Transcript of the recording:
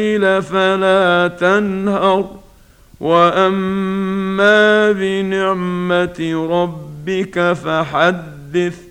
السائل فلا تنهر. وأما بنعمة ربك فحدث.